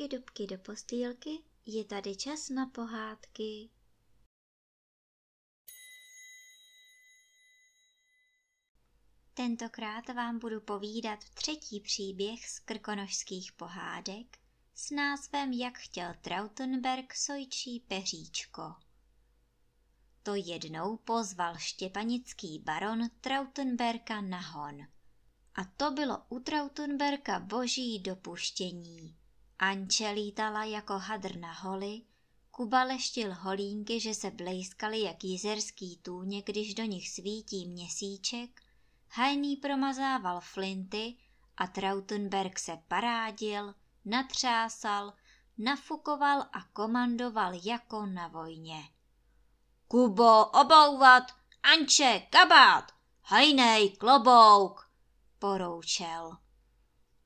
dubky, dubky do postýlky, je tady čas na pohádky. Tentokrát vám budu povídat třetí příběh z krkonožských pohádek s názvem Jak chtěl Trautenberg sojčí peříčko. To jednou pozval štěpanický baron Trautenberka na hon. A to bylo u Trautenberka boží dopuštění. Anče lítala jako hadr na holi, Kuba leštil holínky, že se blejskaly jak jizerský tůně, když do nich svítí měsíček, Hajný promazával flinty a Trautenberg se parádil, natřásal, nafukoval a komandoval jako na vojně. Kubo, obouvat, Anče, kabát, hajnej, klobouk, poroučel.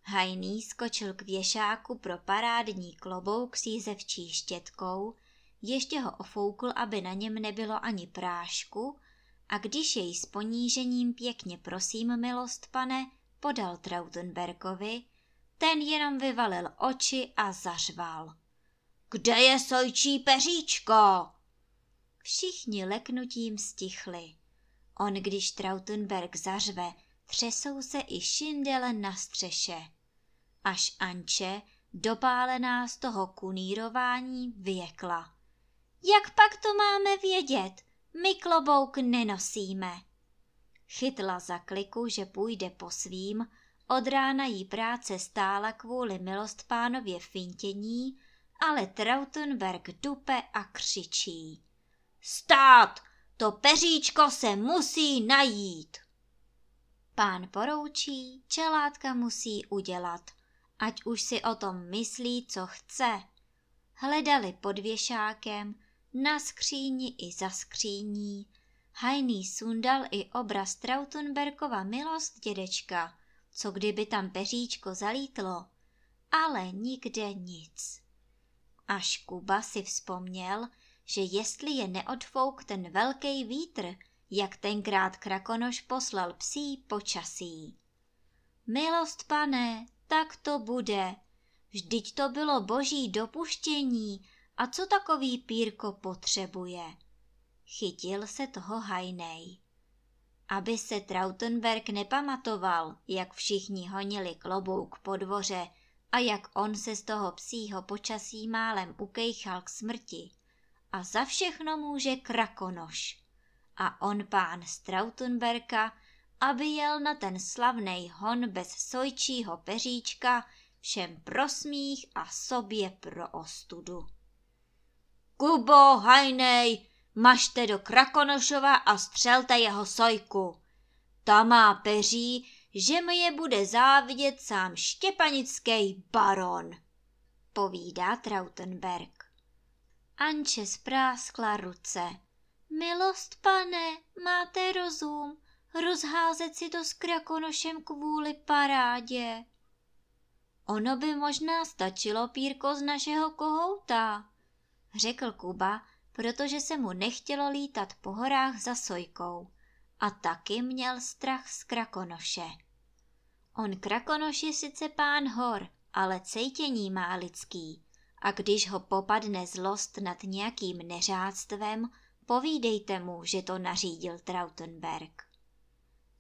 Hajný skočil k věšáku pro parádní klobouk s jízevčí štětkou, ještě ho ofoukl, aby na něm nebylo ani prášku, a když jej s ponížením pěkně prosím, milost pane, podal Trautenbergovi, ten jenom vyvalil oči a zařval. Kde je sojčí peříčko? Všichni leknutím stichli. On, když Trautenberg zařve, třesou se i šindele na střeše. Až Anče, dopálená z toho kunírování, vyjekla. Jak pak to máme vědět? My klobouk nenosíme. Chytla za kliku, že půjde po svým, od rána jí práce stála kvůli milost pánově fintění, ale Trautenberg dupe a křičí. Stát! To peříčko se musí najít! Pán poroučí, čelátka musí udělat, ať už si o tom myslí, co chce. Hledali pod věšákem, na skříni i za skříní. Hajný sundal i obraz Trautenberkova milost dědečka, co kdyby tam peříčko zalítlo, ale nikde nic. Až Kuba si vzpomněl, že jestli je neodfouk ten velký vítr, jak tenkrát Krakonoš poslal psí počasí. Milost pane, tak to bude. Vždyť to bylo boží dopuštění a co takový pírko potřebuje? Chytil se toho hajnej. Aby se Trautenberg nepamatoval, jak všichni honili klobouk po dvoře a jak on se z toho psího počasí málem ukejchal k smrti. A za všechno může krakonoš. A on pán Strautenberka, aby jel na ten slavnej hon bez sojčího peříčka, všem pro smích a sobě pro ostudu. Kubo, hajnej, mažte do Krakonošova a střelte jeho sojku. Ta má peří, že mi je bude závidět sám štěpanický baron, povídá Trautenberg. Anče spráskla ruce. Milost pane, máte rozum, rozházet si to s krakonošem kvůli parádě. Ono by možná stačilo pírko z našeho kohouta, řekl Kuba, protože se mu nechtělo lítat po horách za sojkou a taky měl strach z krakonoše. On krakonoš je sice pán hor, ale cejtění má lidský a když ho popadne zlost nad nějakým neřádstvem, povídejte mu, že to nařídil Trautenberg.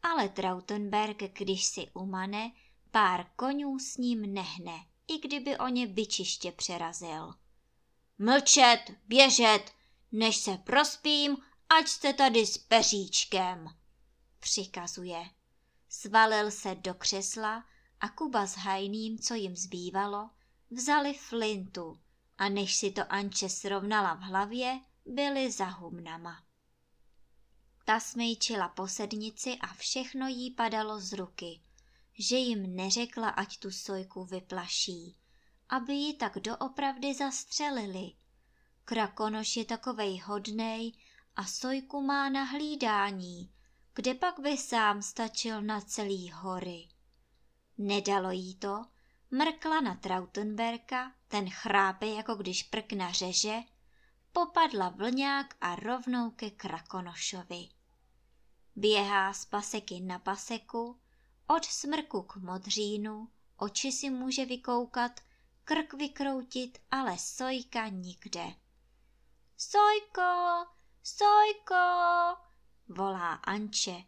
Ale Trautenberg, když si umane, pár konňů s ním nehne, i kdyby o ně vyčiště přerazil. Mlčet, běžet, než se prospím, ať jste tady s peříčkem, přikazuje. Svalil se do křesla a Kuba s hajným, co jim zbývalo, vzali flintu a než si to Anče srovnala v hlavě, byli za humnama. Ta smejčila po sednici a všechno jí padalo z ruky, že jim neřekla, ať tu sojku vyplaší aby ji tak doopravdy zastřelili. Krakonoš je takovej hodnej a sojku má na hlídání, kde pak by sám stačil na celý hory. Nedalo jí to, mrkla na Trautenberka, ten chrápe jako když prkna řeže, popadla vlňák a rovnou ke Krakonošovi. Běhá z paseky na paseku, od smrku k modřínu, oči si může vykoukat, krk vykroutit, ale Sojka nikde. Sojko, Sojko, volá Anče.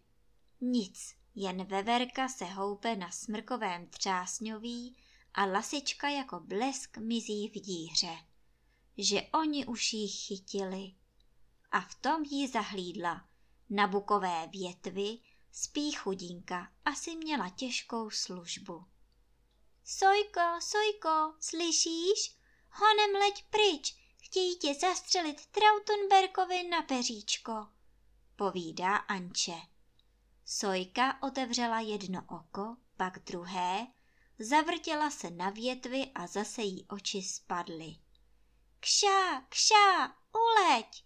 Nic, jen veverka se houpe na smrkovém třásňoví a lasička jako blesk mizí v díře. Že oni už ji chytili. A v tom jí zahlídla. Na bukové větvi spí chudinka, asi měla těžkou službu. Sojko, Sojko, slyšíš? Honem leď pryč, chtějí tě zastřelit Trautenberkovi na peříčko, povídá Anče. Sojka otevřela jedno oko, pak druhé, zavrtěla se na větvi a zase jí oči spadly. Kša, kša, uleď,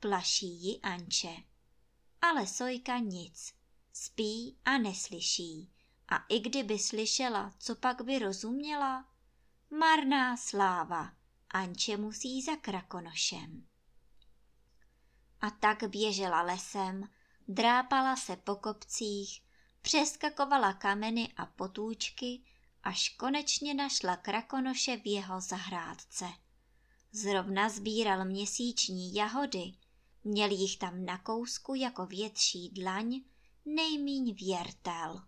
plaší ji Anče. Ale Sojka nic, spí a neslyší. A i kdyby slyšela, co pak by rozuměla? Marná sláva, Anče musí za krakonošem. A tak běžela lesem, drápala se po kopcích, přeskakovala kameny a potůčky, až konečně našla krakonoše v jeho zahrádce. Zrovna sbíral měsíční jahody, měl jich tam na kousku jako větší dlaň, nejmíň věrtel.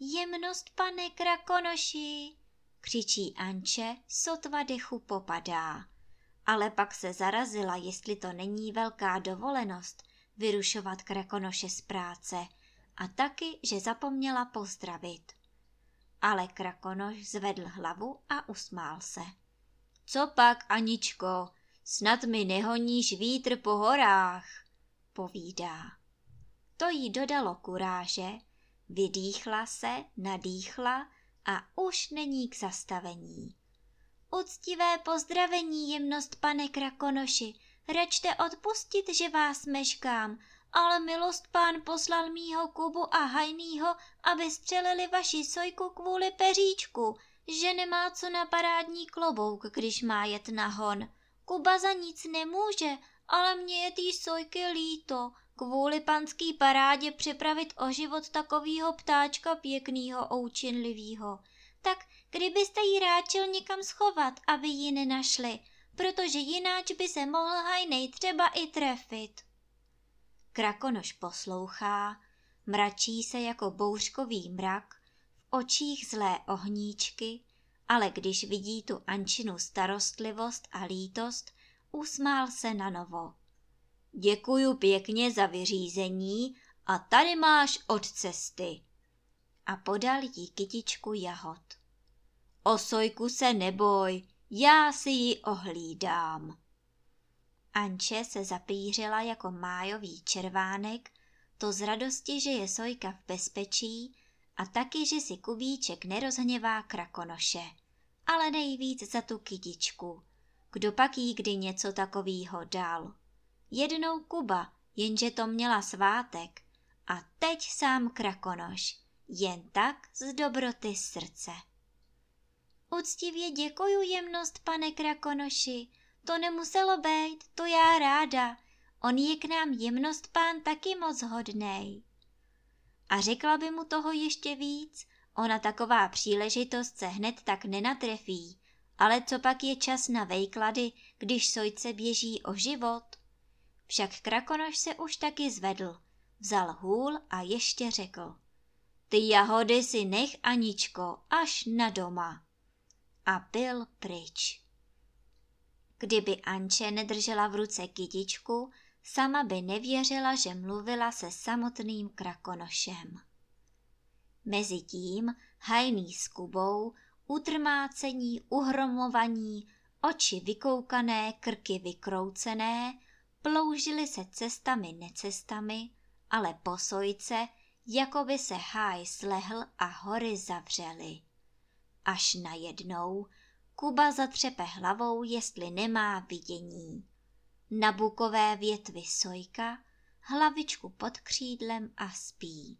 Jemnost, pane krakonoši, křičí Anče, sotva dechu popadá. Ale pak se zarazila, jestli to není velká dovolenost vyrušovat krakonoše z práce a taky, že zapomněla pozdravit. Ale krakonoš zvedl hlavu a usmál se. Co pak, Aničko, snad mi nehoníš vítr po horách, povídá. To jí dodalo kuráže, vydýchla se, nadýchla a už není k zastavení. Uctivé pozdravení, jemnost pane Krakonoši, račte odpustit, že vás meškám, ale milost pán poslal mýho Kubu a Hajnýho, aby střelili vaši sojku kvůli peříčku, že nemá co na parádní klobouk, když má jet na hon. Kuba za nic nemůže, ale mě je tý sojky líto, kvůli panský parádě připravit o život takovýho ptáčka pěknýho oučinlivýho. Tak kdybyste ji ráčil někam schovat, aby ji nenašli, protože jináč by se mohl hajnej třeba i trefit. Krakonoš poslouchá, mračí se jako bouřkový mrak, očích zlé ohníčky, ale když vidí tu Ančinu starostlivost a lítost, usmál se na novo. Děkuju pěkně za vyřízení a tady máš od cesty. A podal jí kytičku jahod. O sojku se neboj, já si ji ohlídám. Anče se zapířila jako májový červánek, to z radosti, že je sojka v bezpečí a taky, že si kubíček nerozhněvá krakonoše, ale nejvíc za tu kytičku. Kdo pak jí kdy něco takovýho dal? jednou Kuba, jenže to měla svátek, a teď sám Krakonoš, jen tak z dobroty srdce. Uctivě děkuju jemnost, pane Krakonoši, to nemuselo být, to já ráda, on je k nám jemnost pán taky moc hodnej. A řekla by mu toho ještě víc, ona taková příležitost se hned tak nenatrefí, ale co pak je čas na vejklady, když sojce běží o život? Však Krakonoš se už taky zvedl, vzal hůl a ještě řekl. Ty jahody si nech, Aničko, až na doma. A byl pryč. Kdyby Anče nedržela v ruce kytičku, sama by nevěřila, že mluvila se samotným krakonošem. Mezitím hajný s Kubou, utrmácení, uhromovaní, oči vykoukané, krky vykroucené, Ploužili se cestami necestami, ale po sojce, jako by se háj slehl a hory zavřely. Až najednou Kuba zatřepe hlavou, jestli nemá vidění. Na bukové větvi sojka, hlavičku pod křídlem a spí.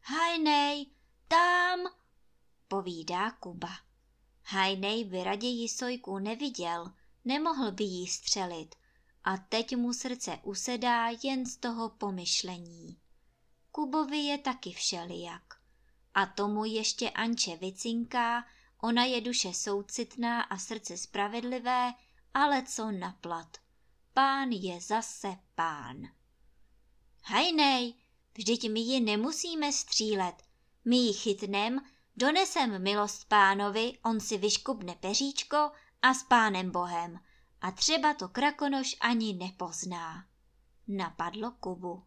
Hajnej, tam, povídá Kuba. Hajnej by raději sojku neviděl, nemohl by jí střelit, a teď mu srdce usedá jen z toho pomyšlení. Kubovi je taky všelijak. A tomu ještě Anče vycinká, Ona je duše soucitná a srdce spravedlivé, ale co naplat. Pán je zase pán. Hajnej, vždyť my ji nemusíme střílet. My ji chytnem, donesem milost pánovi, on si vyškubne peříčko a s pánem bohem. A třeba to krakonoš ani nepozná. Napadlo Kubu.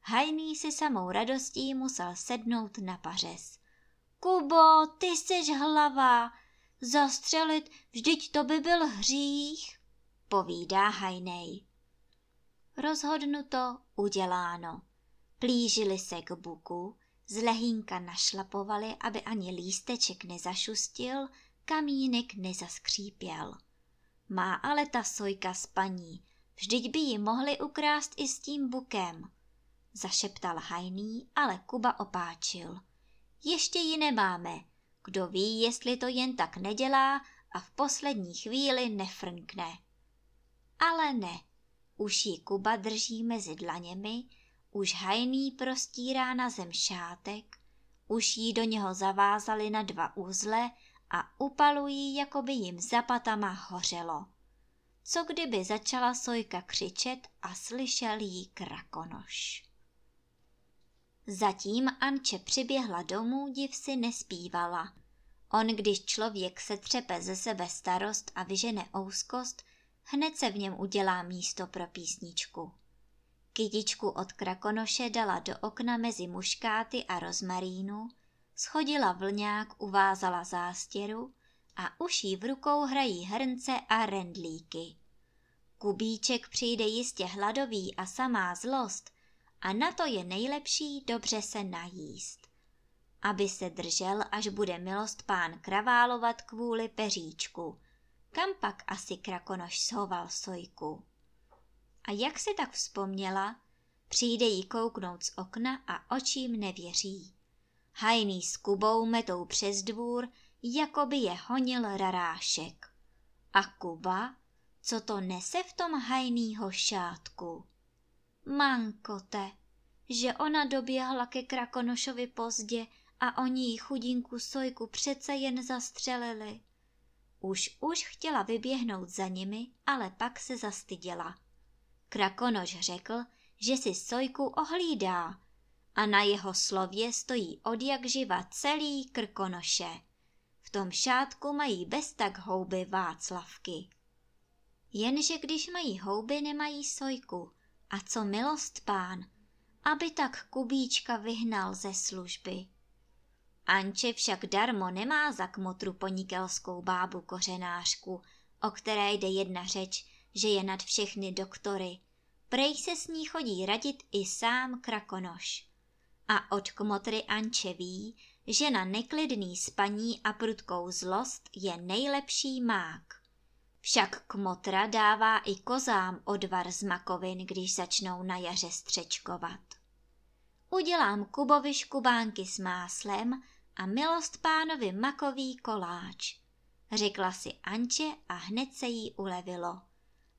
Hajný si samou radostí musel sednout na pařez. Kubo, ty jsi hlava, zastřelit, vždyť to by byl hřích, povídá Hajnej. Rozhodnuto, uděláno. Plížili se k buku, z lehínka našlapovali, aby ani lísteček nezašustil, kamínek nezaskřípěl. Má ale ta sojka spaní, vždyť by ji mohli ukrást i s tím bukem. Zašeptal hajný, ale Kuba opáčil. Ještě ji nemáme. Kdo ví, jestli to jen tak nedělá a v poslední chvíli nefrnkne. Ale ne. Už ji Kuba drží mezi dlaněmi, už hajný prostírá na zem šátek, už jí do něho zavázali na dva úzle a upalují, jako by jim zapatama hořelo. Co kdyby začala Sojka křičet a slyšel jí krakonoš. Zatím Anče přiběhla domů, div si nespívala. On, když člověk se třepe ze sebe starost a vyžene ouskost, hned se v něm udělá místo pro písničku. Kytičku od krakonoše dala do okna mezi muškáty a rozmarínu, schodila vlňák, uvázala zástěru a už jí v rukou hrají hrnce a rendlíky. Kubíček přijde jistě hladový a samá zlost a na to je nejlepší dobře se najíst. Aby se držel, až bude milost pán kraválovat kvůli peříčku. Kam pak asi krakonoš schoval sojku? A jak si tak vzpomněla, přijde jí kouknout z okna a očím nevěří. Hajný s Kubou metou přes dvůr, jako by je honil rarášek. A Kuba, co to nese v tom hajnýho šátku? Mankote, že ona doběhla ke Krakonošovi pozdě a oni jí chudinku sojku přece jen zastřelili. Už už chtěla vyběhnout za nimi, ale pak se zastyděla. Krakonoš řekl, že si sojku ohlídá a na jeho slově stojí od jak živa celý krkonoše. V tom šátku mají bez tak houby Václavky. Jenže když mají houby, nemají sojku. A co milost pán, aby tak Kubíčka vyhnal ze služby. Anče však darmo nemá za kmotru ponikelskou bábu kořenářku, o které jde jedna řeč, že je nad všechny doktory. Prej se s ní chodí radit i sám krakonoš. A od kmotry Anče ví, že na neklidný spaní a prudkou zlost je nejlepší mák. Však kmotra dává i kozám odvar z makovin, když začnou na jaře střečkovat. Udělám Kubovi škubánky s máslem a milost pánovi makový koláč, řekla si Anče a hned se jí ulevilo.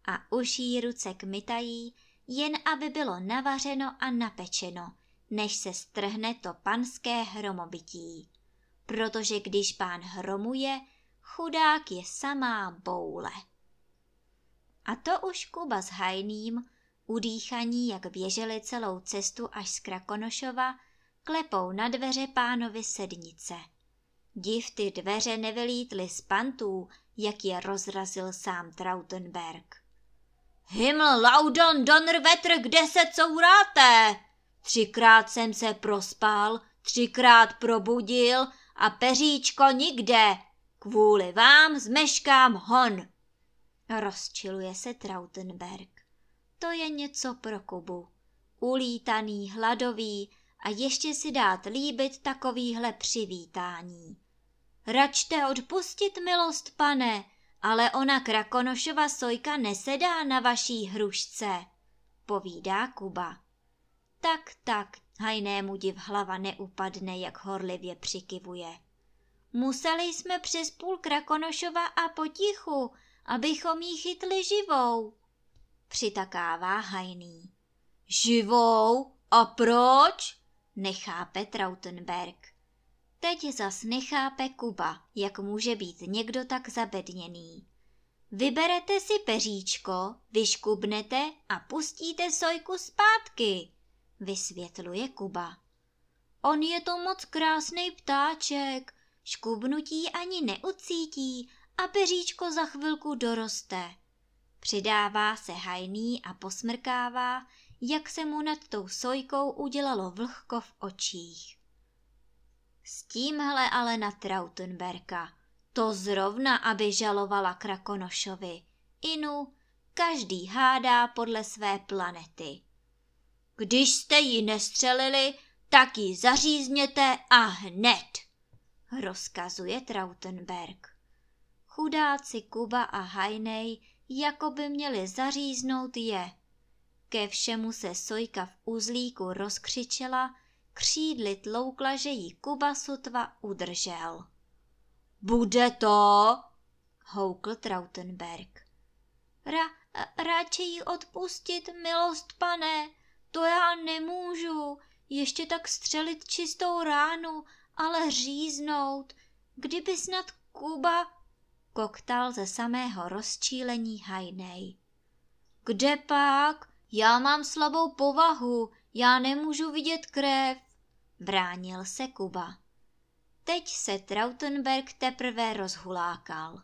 A už jí ruce kmitají, jen aby bylo navařeno a napečeno, než se strhne to panské hromobytí. Protože když pán hromuje, chudák je samá boule. A to už Kuba s Hajným, udýchaní, jak běželi celou cestu až z Krakonošova, klepou na dveře pánovi sednice. Div ty dveře nevylítly z pantů, jak je rozrazil sám Trautenberg. Himmel laudon donner vetr, kde se couráte? Třikrát jsem se prospal, třikrát probudil a peříčko nikde. Kvůli vám zmeškám hon. Rozčiluje se Trautenberg. To je něco pro Kubu. Ulítaný, hladový, a ještě si dát líbit takovýhle přivítání. Račte odpustit, milost pane, ale ona Krakonošova sojka nesedá na vaší hrušce, povídá Kuba. Tak, tak, hajnému div hlava neupadne, jak horlivě přikivuje. Museli jsme přes půl Krakonošova a potichu, abychom jí chytli živou. Přitakává hajný. Živou? A proč? Nechápe Trautenberg. Teď zas nechápe Kuba, jak může být někdo tak zabedněný. Vyberete si peříčko, vyškubnete a pustíte sojku zpátky, vysvětluje Kuba. On je to moc krásný ptáček, škubnutí ani neucítí a peříčko za chvilku doroste. Přidává se hajný a posmrkává, jak se mu nad tou sojkou udělalo vlhko v očích. S tímhle ale na Trautenberka. To zrovna, aby žalovala Krakonošovi. Inu, každý hádá podle své planety. Když jste ji nestřelili, tak ji zařízněte a hned, rozkazuje Trautenberg. Chudáci Kuba a Hajnej jako by měli zaříznout je. Ke všemu se Sojka v uzlíku rozkřičela, křídly tloukla, že jí Kuba sotva udržel. Bude to, houkl Trautenberg. Ra, radši ji odpustit, milost pane, to já nemůžu, ještě tak střelit čistou ránu, ale říznout. Kdyby snad Kuba koktal ze samého rozčílení hajnej. Kde pak? Já mám slabou povahu, já nemůžu vidět krev, bránil se Kuba. Teď se Trautenberg teprve rozhulákal.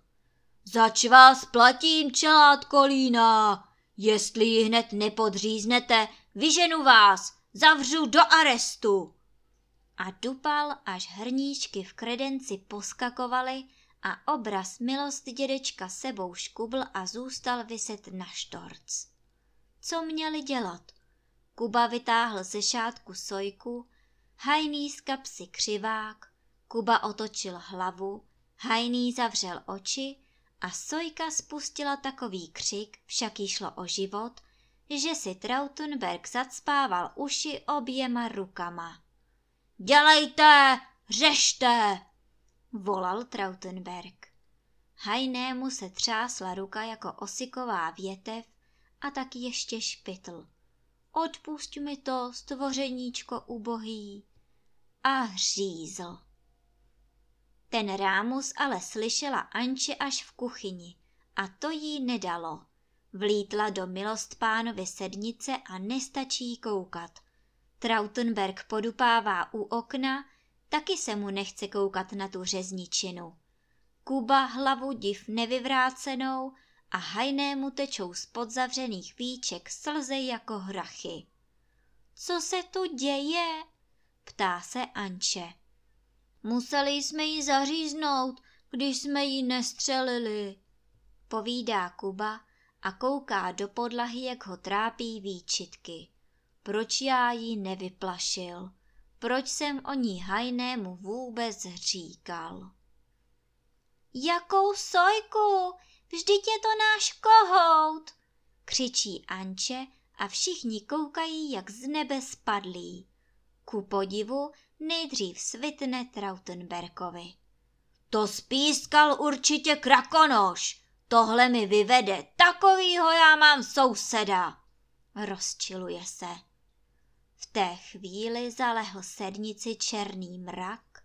Zač vás platím, čelát kolína! Jestli ji hned nepodříznete, vyženu vás, zavřu do arestu! A dupal, až hrníčky v kredenci poskakovaly a obraz milost dědečka sebou škubl a zůstal vyset na štorc. Co měli dělat? Kuba vytáhl ze šátku sojku, hajný z kapsy křivák, Kuba otočil hlavu, hajný zavřel oči a sojka spustila takový křik, však jí šlo o život, že si Trautenberg zacpával uši oběma rukama. Dělejte, řešte, volal Trautenberg. Hajnému se třásla ruka jako osiková větev a tak ještě špitl. Odpusť mi to, stvořeníčko ubohý. A hřízl. Ten rámus ale slyšela Anče až v kuchyni a to jí nedalo. Vlítla do milost pánovy sednice a nestačí koukat. Trautenberg podupává u okna Taky se mu nechce koukat na tu řezničinu. Kuba hlavu div nevyvrácenou a hajnému tečou z podzavřených víček slzy jako hrachy. Co se tu děje? ptá se Anče. Museli jsme ji zaříznout, když jsme ji nestřelili, povídá Kuba a kouká do podlahy, jak ho trápí výčitky. Proč já ji nevyplašil? proč jsem o ní hajnému vůbec říkal. Jakou sojku? Vždyť je to náš kohout, křičí Anče a všichni koukají, jak z nebe spadlí. Ku podivu nejdřív svitne Trautenberkovi. To spískal určitě krakonoš. Tohle mi vyvede, takovýho já mám souseda. Rozčiluje se. V té chvíli zalehl sednici černý mrak,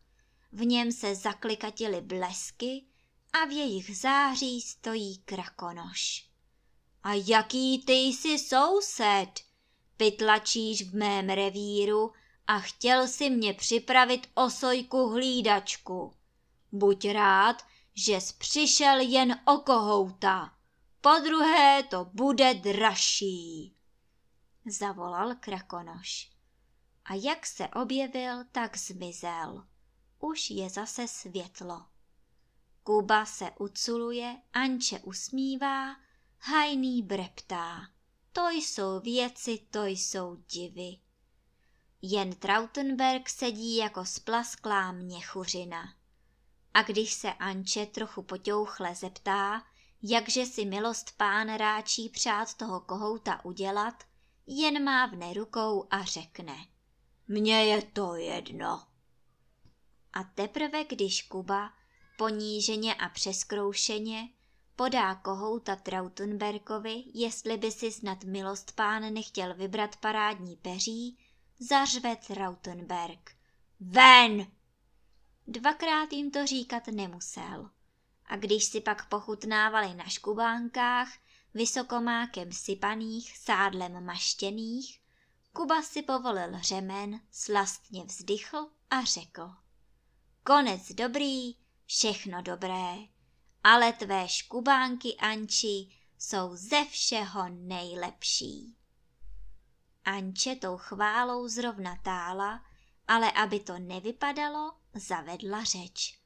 v něm se zaklikatily blesky a v jejich září stojí krakonoš. A jaký ty jsi soused? Pytlačíš v mém revíru a chtěl si mě připravit osojku hlídačku. Buď rád, že jsi přišel jen o kohouta. Po druhé to bude dražší zavolal krakonoš. A jak se objevil, tak zmizel. Už je zase světlo. Kuba se uculuje, Anče usmívá, hajný breptá. To jsou věci, to jsou divy. Jen Trautenberg sedí jako splasklá měchuřina. A když se Anče trochu potěuchle zeptá, jakže si milost pán ráčí přát toho kohouta udělat, jen mávne rukou a řekne. Mně je to jedno. A teprve když Kuba, poníženě a přeskroušeně, podá kohouta Trautenberkovi, jestli by si snad milost pán nechtěl vybrat parádní peří, zařve Trautenberg. Ven! Dvakrát jim to říkat nemusel. A když si pak pochutnávali na škubánkách, vysokomákem sypaných, sádlem maštěných, Kuba si povolil řemen, slastně vzdychl a řekl. Konec dobrý, všechno dobré, ale tvé škubánky, Anči, jsou ze všeho nejlepší. Anče tou chválou zrovna tála, ale aby to nevypadalo, zavedla řeč.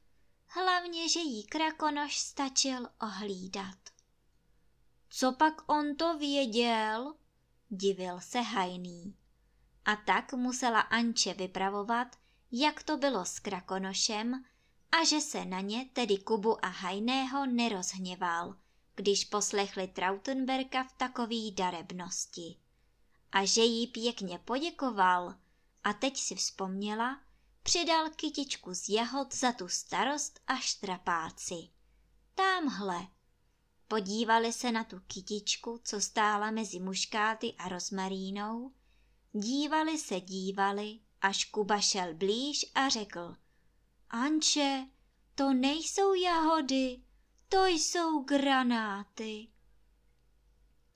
Hlavně, že jí krakonoš stačil ohlídat. Co pak on to věděl? Divil se hajný. A tak musela Anče vypravovat, jak to bylo s krakonošem a že se na ně, tedy Kubu a Hajného, nerozhněval, když poslechli Trautenberka v takový darebnosti. A že jí pěkně poděkoval a teď si vzpomněla, přidal kytičku z jahod za tu starost a štrapáci. Támhle. Podívali se na tu kytičku, co stála mezi muškáty a rozmarínou. Dívali se, dívali, až Kuba šel blíž a řekl. Anče, to nejsou jahody, to jsou granáty.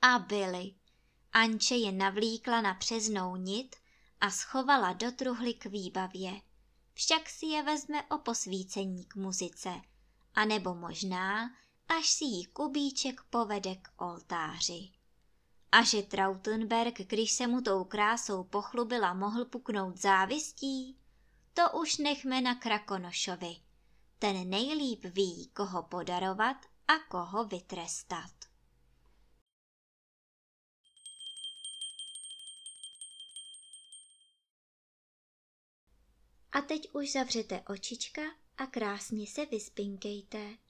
A byly. Anče je navlíkla na přeznou nit a schovala do truhly k výbavě. Však si je vezme o posvícení k muzice, anebo možná, až si jí Kubíček povede k oltáři. A že Trautenberg, když se mu tou krásou pochlubila, mohl puknout závistí, to už nechme na Krakonošovi. Ten nejlíp ví, koho podarovat a koho vytrestat. A teď už zavřete očička a krásně se vyspinkejte.